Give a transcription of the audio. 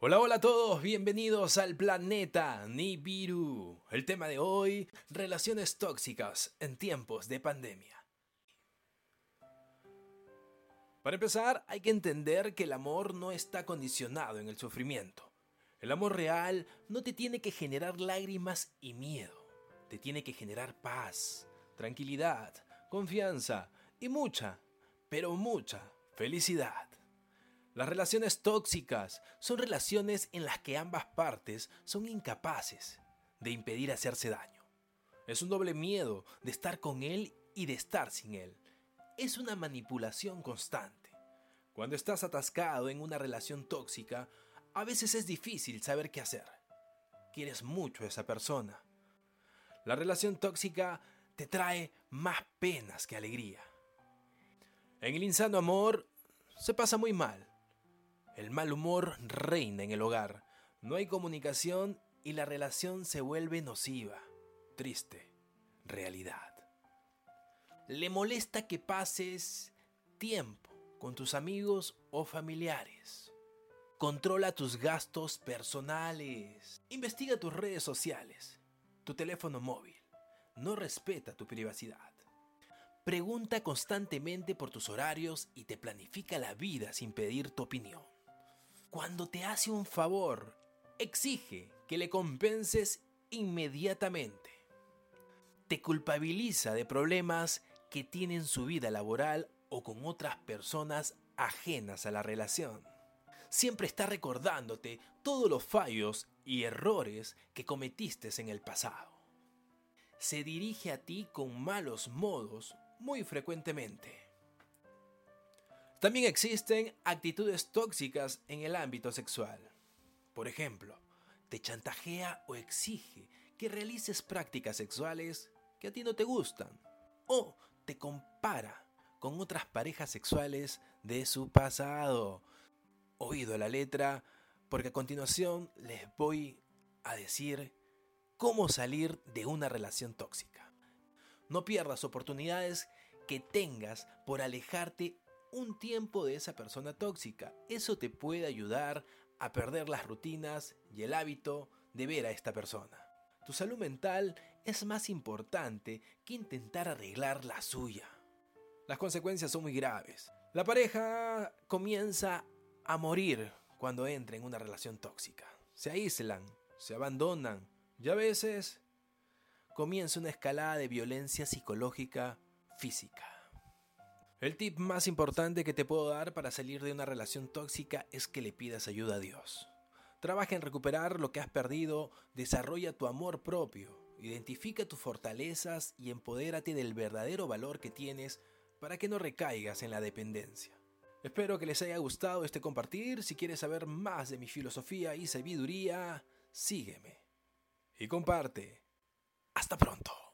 Hola, hola a todos, bienvenidos al planeta Nibiru. El tema de hoy, relaciones tóxicas en tiempos de pandemia. Para empezar, hay que entender que el amor no está condicionado en el sufrimiento. El amor real no te tiene que generar lágrimas y miedo, te tiene que generar paz, tranquilidad, confianza y mucha, pero mucha felicidad. Las relaciones tóxicas son relaciones en las que ambas partes son incapaces de impedir hacerse daño. Es un doble miedo de estar con él y de estar sin él. Es una manipulación constante. Cuando estás atascado en una relación tóxica, a veces es difícil saber qué hacer. Quieres mucho a esa persona. La relación tóxica te trae más penas que alegría. En el insano amor se pasa muy mal. El mal humor reina en el hogar. No hay comunicación y la relación se vuelve nociva, triste, realidad. Le molesta que pases tiempo con tus amigos o familiares. Controla tus gastos personales. Investiga tus redes sociales, tu teléfono móvil. No respeta tu privacidad. Pregunta constantemente por tus horarios y te planifica la vida sin pedir tu opinión. Cuando te hace un favor, exige que le compenses inmediatamente. Te culpabiliza de problemas que tienen su vida laboral o con otras personas ajenas a la relación. Siempre está recordándote todos los fallos y errores que cometiste en el pasado. Se dirige a ti con malos modos muy frecuentemente. También existen actitudes tóxicas en el ámbito sexual. Por ejemplo, te chantajea o exige que realices prácticas sexuales que a ti no te gustan. O te compara con otras parejas sexuales de su pasado. Oído la letra, porque a continuación les voy a decir cómo salir de una relación tóxica. No pierdas oportunidades que tengas por alejarte un tiempo de esa persona tóxica. Eso te puede ayudar a perder las rutinas y el hábito de ver a esta persona. Tu salud mental es más importante que intentar arreglar la suya. Las consecuencias son muy graves. La pareja comienza a morir cuando entra en una relación tóxica. Se aíslan, se abandonan y a veces comienza una escalada de violencia psicológica física. El tip más importante que te puedo dar para salir de una relación tóxica es que le pidas ayuda a Dios. Trabaja en recuperar lo que has perdido, desarrolla tu amor propio, identifica tus fortalezas y empodérate del verdadero valor que tienes para que no recaigas en la dependencia. Espero que les haya gustado este compartir. Si quieres saber más de mi filosofía y sabiduría, sígueme y comparte. Hasta pronto.